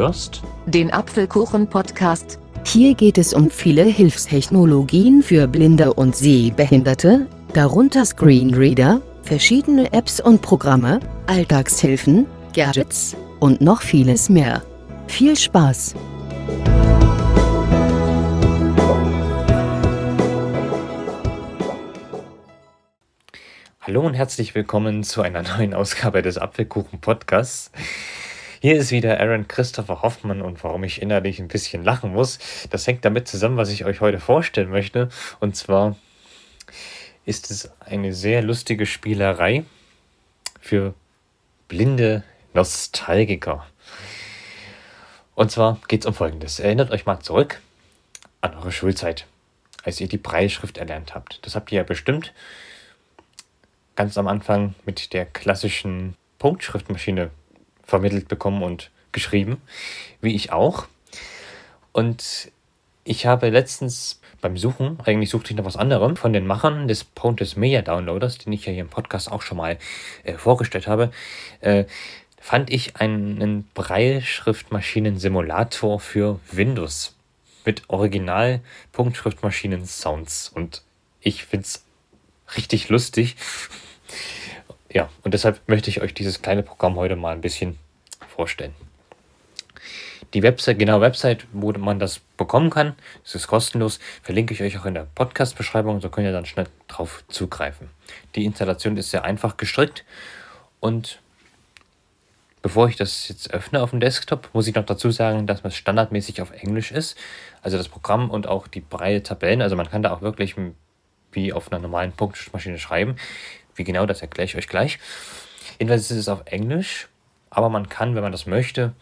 hörst den Apfelkuchen-Podcast. Hier geht es um viele Hilfstechnologien für Blinde und Sehbehinderte, darunter Screenreader, verschiedene Apps und Programme, Alltagshilfen, Gadgets und noch vieles mehr. Viel Spaß! Hallo und herzlich willkommen zu einer neuen Ausgabe des Apfelkuchen Podcasts. Hier ist wieder Aaron Christopher Hoffmann und warum ich innerlich ein bisschen lachen muss, das hängt damit zusammen, was ich euch heute vorstellen möchte. Und zwar ist es eine sehr lustige Spielerei für blinde Nostalgiker. Und zwar geht es um Folgendes. Erinnert euch mal zurück an eure Schulzeit, als ihr die Breitschrift erlernt habt. Das habt ihr ja bestimmt ganz am Anfang mit der klassischen Punktschriftmaschine vermittelt bekommen und geschrieben, wie ich auch. Und ich habe letztens beim Suchen, eigentlich suchte ich noch was anderem, von den Machern des Pontes Media Downloaders, den ich ja hier im Podcast auch schon mal äh, vorgestellt habe, äh, fand ich einen Breilschriftmaschinen-Simulator für Windows mit Original Punktschriftmaschinen-Sounds. Und ich finde es richtig lustig. Ja, und deshalb möchte ich euch dieses kleine Programm heute mal ein bisschen vorstellen. Die Website, genau Website, wo man das bekommen kann, es ist kostenlos, verlinke ich euch auch in der Podcast-Beschreibung, so könnt ihr dann schnell drauf zugreifen. Die Installation ist sehr einfach gestrickt und bevor ich das jetzt öffne auf dem Desktop, muss ich noch dazu sagen, dass es standardmäßig auf Englisch ist. Also das Programm und auch die breite Tabellen, also man kann da auch wirklich wie auf einer normalen Punktmaschine schreiben. Wie genau, das erkläre ich euch gleich. Jedenfalls ist es auf Englisch, aber man kann, wenn man das möchte,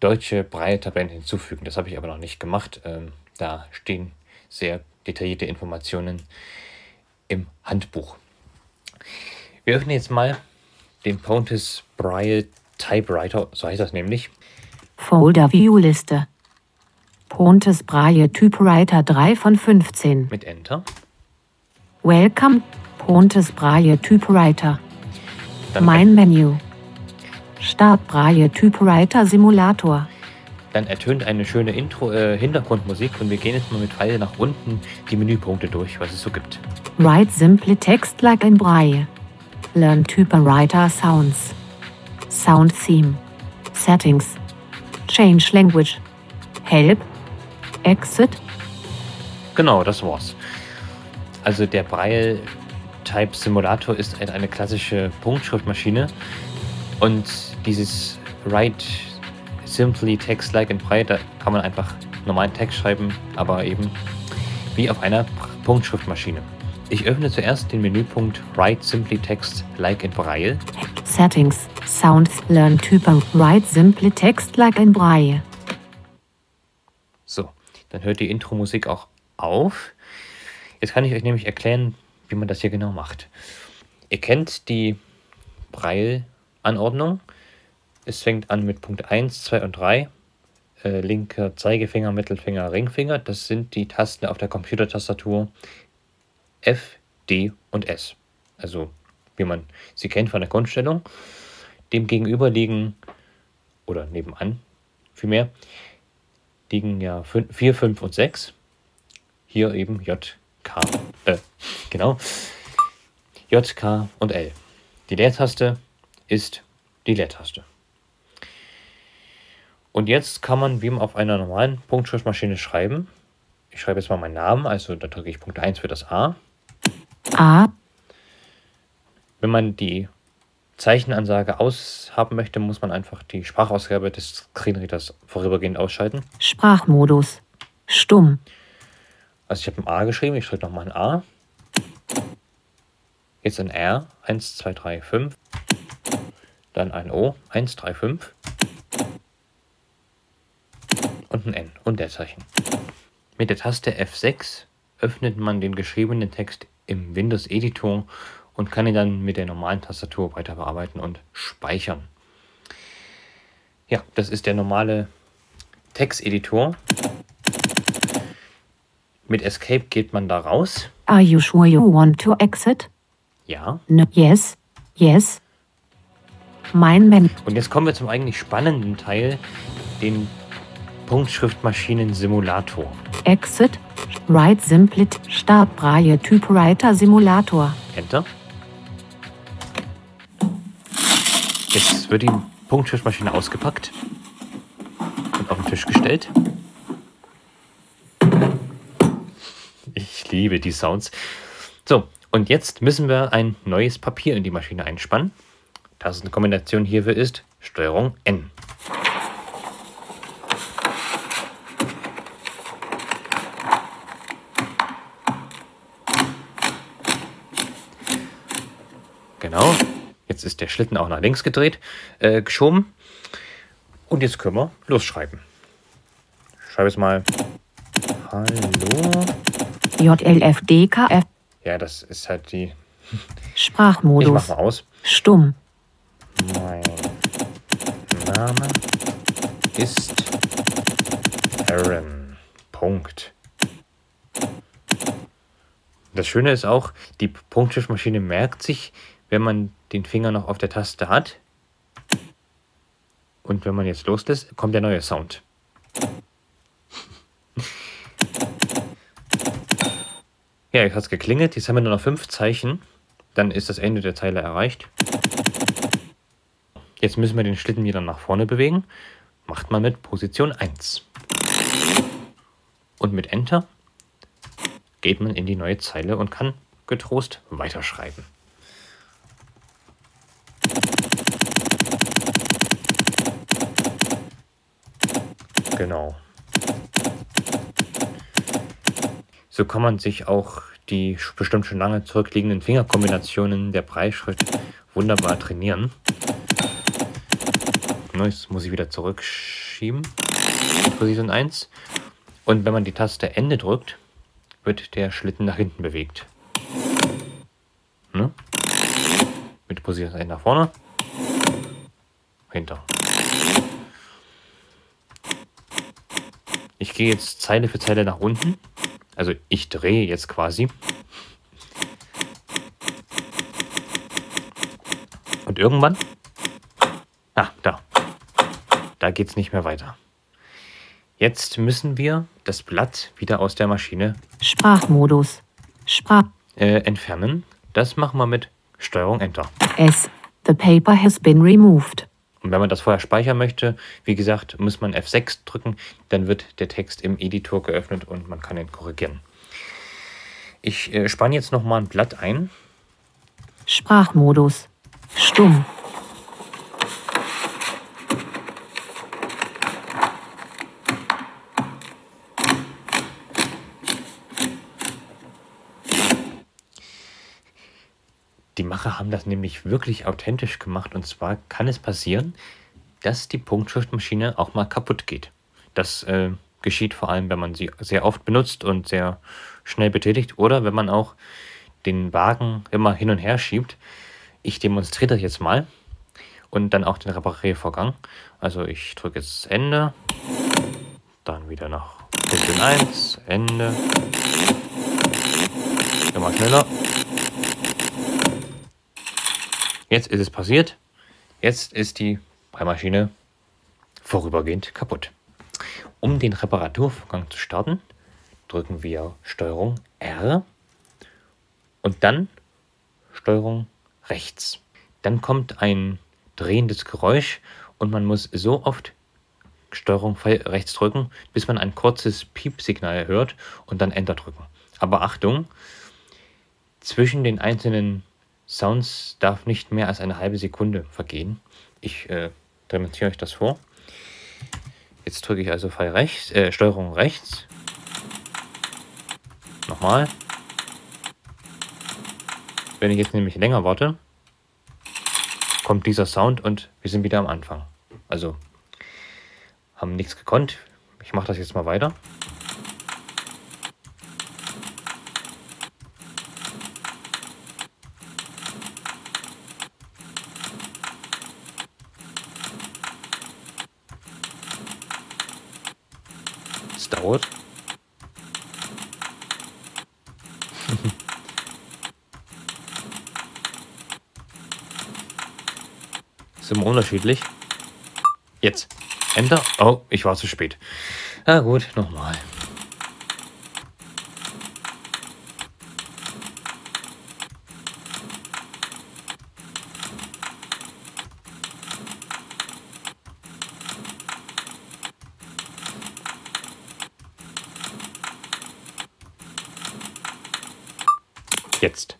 deutsche Breite-Tabellen hinzufügen. Das habe ich aber noch nicht gemacht. Ähm, da stehen sehr detaillierte Informationen im Handbuch. Wir öffnen jetzt mal den Pontus Braille Typewriter, so heißt das nämlich. Folder View Liste. Pontes Braille Typewriter 3 von 15. Mit Enter. Welcome Pontes Braille Typewriter. Dann Mein Menü. Start Braille Typewriter Simulator. Dann ertönt eine schöne Intro, äh, Hintergrundmusik und wir gehen jetzt mal mit Pfeil nach unten die Menüpunkte durch, was es so gibt. Write simply text like in Braille. Learn Typewriter sounds. Sound theme. Settings. Change language. Help. Exit. Genau, das war's. Also der Braille Type Simulator ist halt eine klassische Punktschriftmaschine und dieses Write Simply Text Like in Braille, da kann man einfach normalen Text schreiben, aber eben wie auf einer Punktschriftmaschine. Ich öffne zuerst den Menüpunkt Write Simply Text Like in Braille. Settings. Sound. Learn Typen. Write simply text like in Braille. So, dann hört die Intro-Musik auch auf. Jetzt kann ich euch nämlich erklären, wie man das hier genau macht. Ihr kennt die Braille-Anordnung. Es fängt an mit Punkt 1, 2 und 3. Äh, linker Zeigefinger, Mittelfinger, Ringfinger. Das sind die Tasten auf der Computertastatur F, D und S. Also wie man sie kennt von der Grundstellung. Dem gegenüber liegen, oder nebenan vielmehr, liegen ja 4, 5 und 6. Hier eben J, K, äh, genau. J, K und L. Die Leertaste ist die Leertaste. Und jetzt kann man wie auf einer normalen Punktschriftmaschine schreiben. Ich schreibe jetzt mal meinen Namen, also da drücke ich Punkt 1 für das A. A. Wenn man die Zeichenansage aushaben möchte, muss man einfach die Sprachausgabe des Screenreaders vorübergehend ausschalten. Sprachmodus. Stumm. Also ich habe ein A geschrieben, ich schreibe nochmal ein A. Jetzt ein R, 1, 2, 3, 5. Dann ein O, 1, 3, 5. Und ein N und Leerzeichen. Mit der Taste F6 öffnet man den geschriebenen Text im Windows Editor und kann ihn dann mit der normalen Tastatur weiter bearbeiten und speichern. Ja, das ist der normale Texteditor. Mit Escape geht man da raus. Are you sure you want to exit? Ja. No. Yes. Yes. Mein Men. Und jetzt kommen wir zum eigentlich spannenden Teil, den Punktschriftmaschinen-Simulator. Exit. Write Simplit. Startbraille Typewriter Simulator. Enter. Jetzt wird die Punktschriftmaschine ausgepackt und auf den Tisch gestellt. Liebe die Sounds. So, und jetzt müssen wir ein neues Papier in die Maschine einspannen. Tastenkombination hierfür ist Steuerung N. Genau. Jetzt ist der Schlitten auch nach links gedreht, äh, geschoben. Und jetzt können wir losschreiben. Ich schreibe jetzt mal Hallo. JLFDKF. Ja, das ist halt die. Ich Sprachmodus. mach mal aus. Stumm. Mein Name ist Aaron. Punkt. Das Schöne ist auch, die Punktschriftmaschine merkt sich, wenn man den Finger noch auf der Taste hat. Und wenn man jetzt loslässt, kommt der neue Sound. Ja, jetzt hat es geklingelt. Jetzt haben wir nur noch fünf Zeichen. Dann ist das Ende der Zeile erreicht. Jetzt müssen wir den Schlitten wieder nach vorne bewegen. Macht man mit Position 1. Und mit Enter geht man in die neue Zeile und kann getrost weiterschreiben. Genau. So kann man sich auch die bestimmt schon lange zurückliegenden Fingerkombinationen der Breitschrift wunderbar trainieren. Jetzt muss ich wieder zurückschieben. Position 1. Und wenn man die Taste Ende drückt, wird der Schlitten nach hinten bewegt. Ne? Mit Position 1 nach vorne. Hinter. Ich gehe jetzt Zeile für Zeile nach unten. Also ich drehe jetzt quasi. Und irgendwann. Ah, da. Da geht es nicht mehr weiter. Jetzt müssen wir das Blatt wieder aus der Maschine Sprachmodus. Sprach. äh, entfernen. Das machen wir mit Steuerung Enter. S. The paper has been removed. Und wenn man das vorher speichern möchte, wie gesagt, muss man F6 drücken, dann wird der Text im Editor geöffnet und man kann ihn korrigieren. Ich äh, spanne jetzt nochmal ein Blatt ein. Sprachmodus. Stumm. Die Macher haben das nämlich wirklich authentisch gemacht. Und zwar kann es passieren, dass die Punktschriftmaschine auch mal kaputt geht. Das äh, geschieht vor allem, wenn man sie sehr oft benutzt und sehr schnell betätigt oder wenn man auch den Wagen immer hin und her schiebt. Ich demonstriere das jetzt mal und dann auch den Repariervorgang. Also ich drücke jetzt Ende, dann wieder nach Position 1, Ende, immer schneller. Jetzt ist es passiert. Jetzt ist die Breimaschine vorübergehend kaputt. Um den Reparaturvorgang zu starten, drücken wir Steuerung R und dann Steuerung rechts. Dann kommt ein drehendes Geräusch und man muss so oft Steuerung rechts drücken, bis man ein kurzes Piepsignal hört und dann Enter drücken. Aber Achtung, zwischen den einzelnen Sounds darf nicht mehr als eine halbe Sekunde vergehen. Ich äh, demonstriere euch das vor. Jetzt drücke ich also Pfeil rechts, äh, Steuerung rechts. Nochmal. Wenn ich jetzt nämlich länger warte, kommt dieser Sound und wir sind wieder am Anfang. Also haben nichts gekonnt. Ich mache das jetzt mal weiter. Es dauert. Ist immer unterschiedlich. Jetzt. Enter. Oh, ich war zu spät. Na gut, nochmal. Jetzt.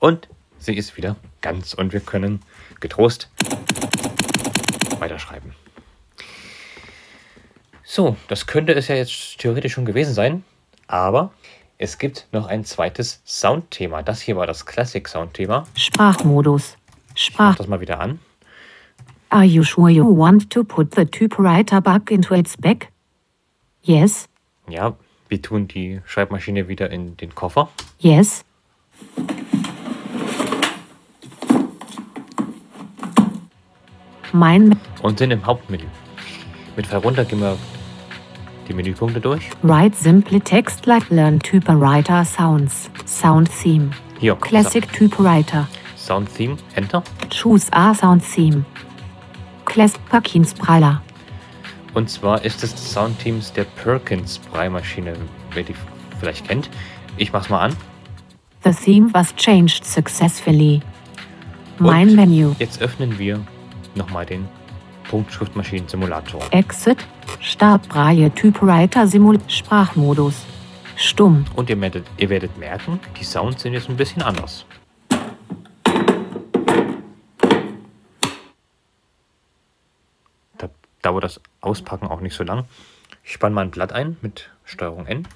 Und sie ist wieder ganz und wir können getrost weiterschreiben. So, das könnte es ja jetzt theoretisch schon gewesen sein, aber es gibt noch ein zweites Soundthema. Das hier war das Classic Soundthema. Sprachmodus. Ich mach Sprach. das mal wieder an. Are you sure you want to put the typewriter back into its bag? Yes. Ja, wir tun die Schreibmaschine wieder in den Koffer. Yes. Mein und sind im Hauptmenü. Mit Fall runter gehen wir die Menüpunkte durch. Write simply text like learn typewriter sounds. Sound theme. Hier, Classic typewriter. Sa- Sound Theme, Enter. Choose a sound theme. Classic Perkins Praller. Und zwar ist es das Soundteams der Perkins Breimaschine, wer die vielleicht kennt. Ich mach's mal an. The theme was changed successfully. Mein Menu. Jetzt öffnen wir nochmal den Punktschriftmaschinen-Simulator. Exit. Startbraille Typewriter Simul Sprachmodus. Stumm. Und ihr werdet, ihr werdet merken, die Sounds sind jetzt ein bisschen anders. Da dauert das Auspacken auch nicht so lang. Ich spanne mal ein Blatt ein mit Steuerung N.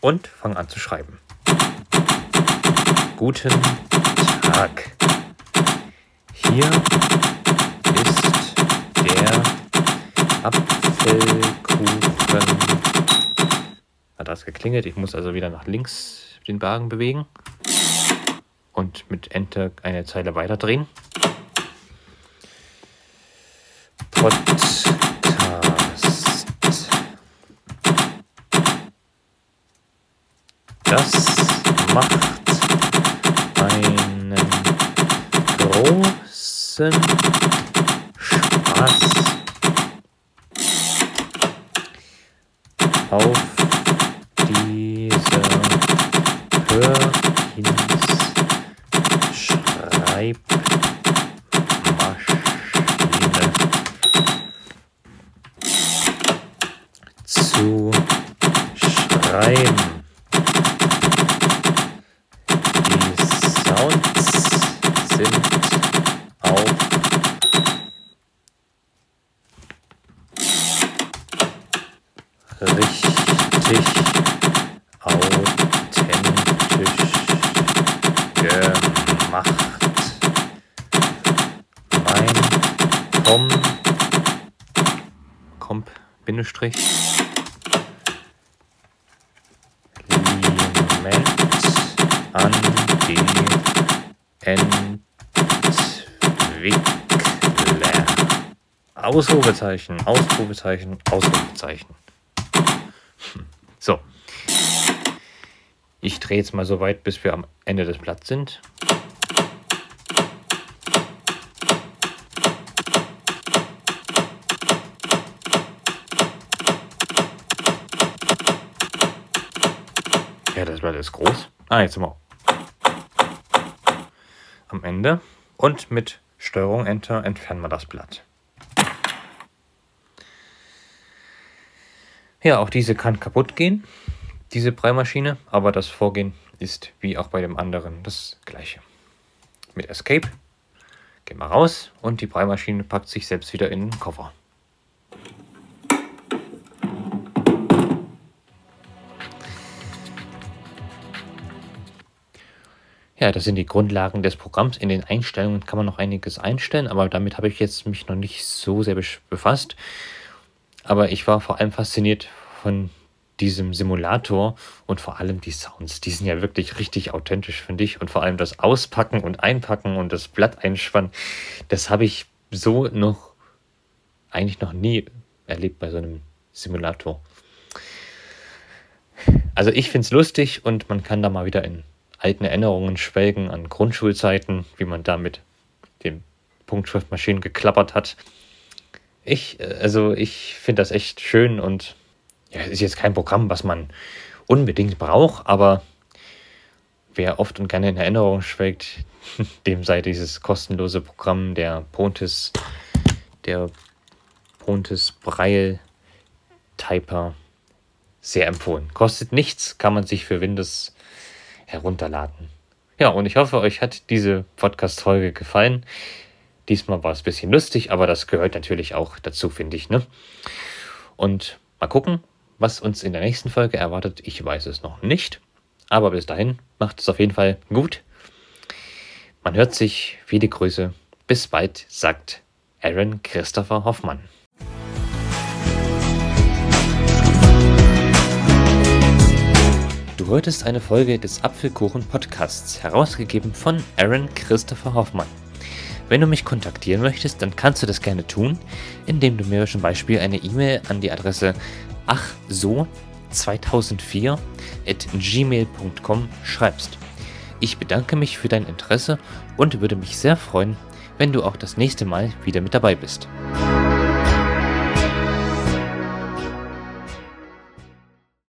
Und fange an zu schreiben. Guten Tag. Hier ist der Apfelkuchen. Hat das geklingelt? Ich muss also wieder nach links den Wagen bewegen und mit Enter eine Zeile weiter drehen. Zu schreiben. Die Sounds sind auch richtig authentisch gemacht. Mein Kom Komp Bindestrich an die Entwickler. Ausrufezeichen, Ausrufezeichen, Ausrufezeichen. Hm. So. Ich drehe jetzt mal so weit, bis wir am Ende des Blatts sind. Ja, das Blatt ist groß. Ah, jetzt wir am Ende. Und mit Steuerung Enter entfernen wir das Blatt. Ja, auch diese kann kaputt gehen, diese Breimaschine, aber das Vorgehen ist wie auch bei dem anderen das gleiche. Mit Escape gehen wir raus und die Breimaschine packt sich selbst wieder in den Koffer. Ja, das sind die Grundlagen des Programms. In den Einstellungen kann man noch einiges einstellen, aber damit habe ich jetzt mich noch nicht so sehr befasst. Aber ich war vor allem fasziniert von diesem Simulator und vor allem die Sounds. Die sind ja wirklich richtig authentisch, finde ich. Und vor allem das Auspacken und Einpacken und das Blatt einspannen, das habe ich so noch eigentlich noch nie erlebt bei so einem Simulator. Also ich finde es lustig und man kann da mal wieder in alten Erinnerungen schwelgen an Grundschulzeiten, wie man da mit den Punktschriftmaschinen geklappert hat. Ich, äh, also ich finde das echt schön und ja, es ist jetzt kein Programm, was man unbedingt braucht, aber wer oft und gerne in Erinnerung schwelgt, dem sei dieses kostenlose Programm der Pontis, der Pontis Braille Typer sehr empfohlen. Kostet nichts, kann man sich für Windows herunterladen. Ja, und ich hoffe, euch hat diese Podcast-Folge gefallen. Diesmal war es ein bisschen lustig, aber das gehört natürlich auch dazu, finde ich. Ne? Und mal gucken, was uns in der nächsten Folge erwartet. Ich weiß es noch nicht. Aber bis dahin macht es auf jeden Fall gut. Man hört sich. Viele Grüße. Bis bald, sagt Aaron Christopher Hoffmann. Du hörtest eine Folge des Apfelkuchen Podcasts, herausgegeben von Aaron Christopher Hoffmann. Wenn du mich kontaktieren möchtest, dann kannst du das gerne tun, indem du mir zum Beispiel eine E-Mail an die Adresse achso2004 at gmail.com schreibst. Ich bedanke mich für dein Interesse und würde mich sehr freuen, wenn du auch das nächste Mal wieder mit dabei bist.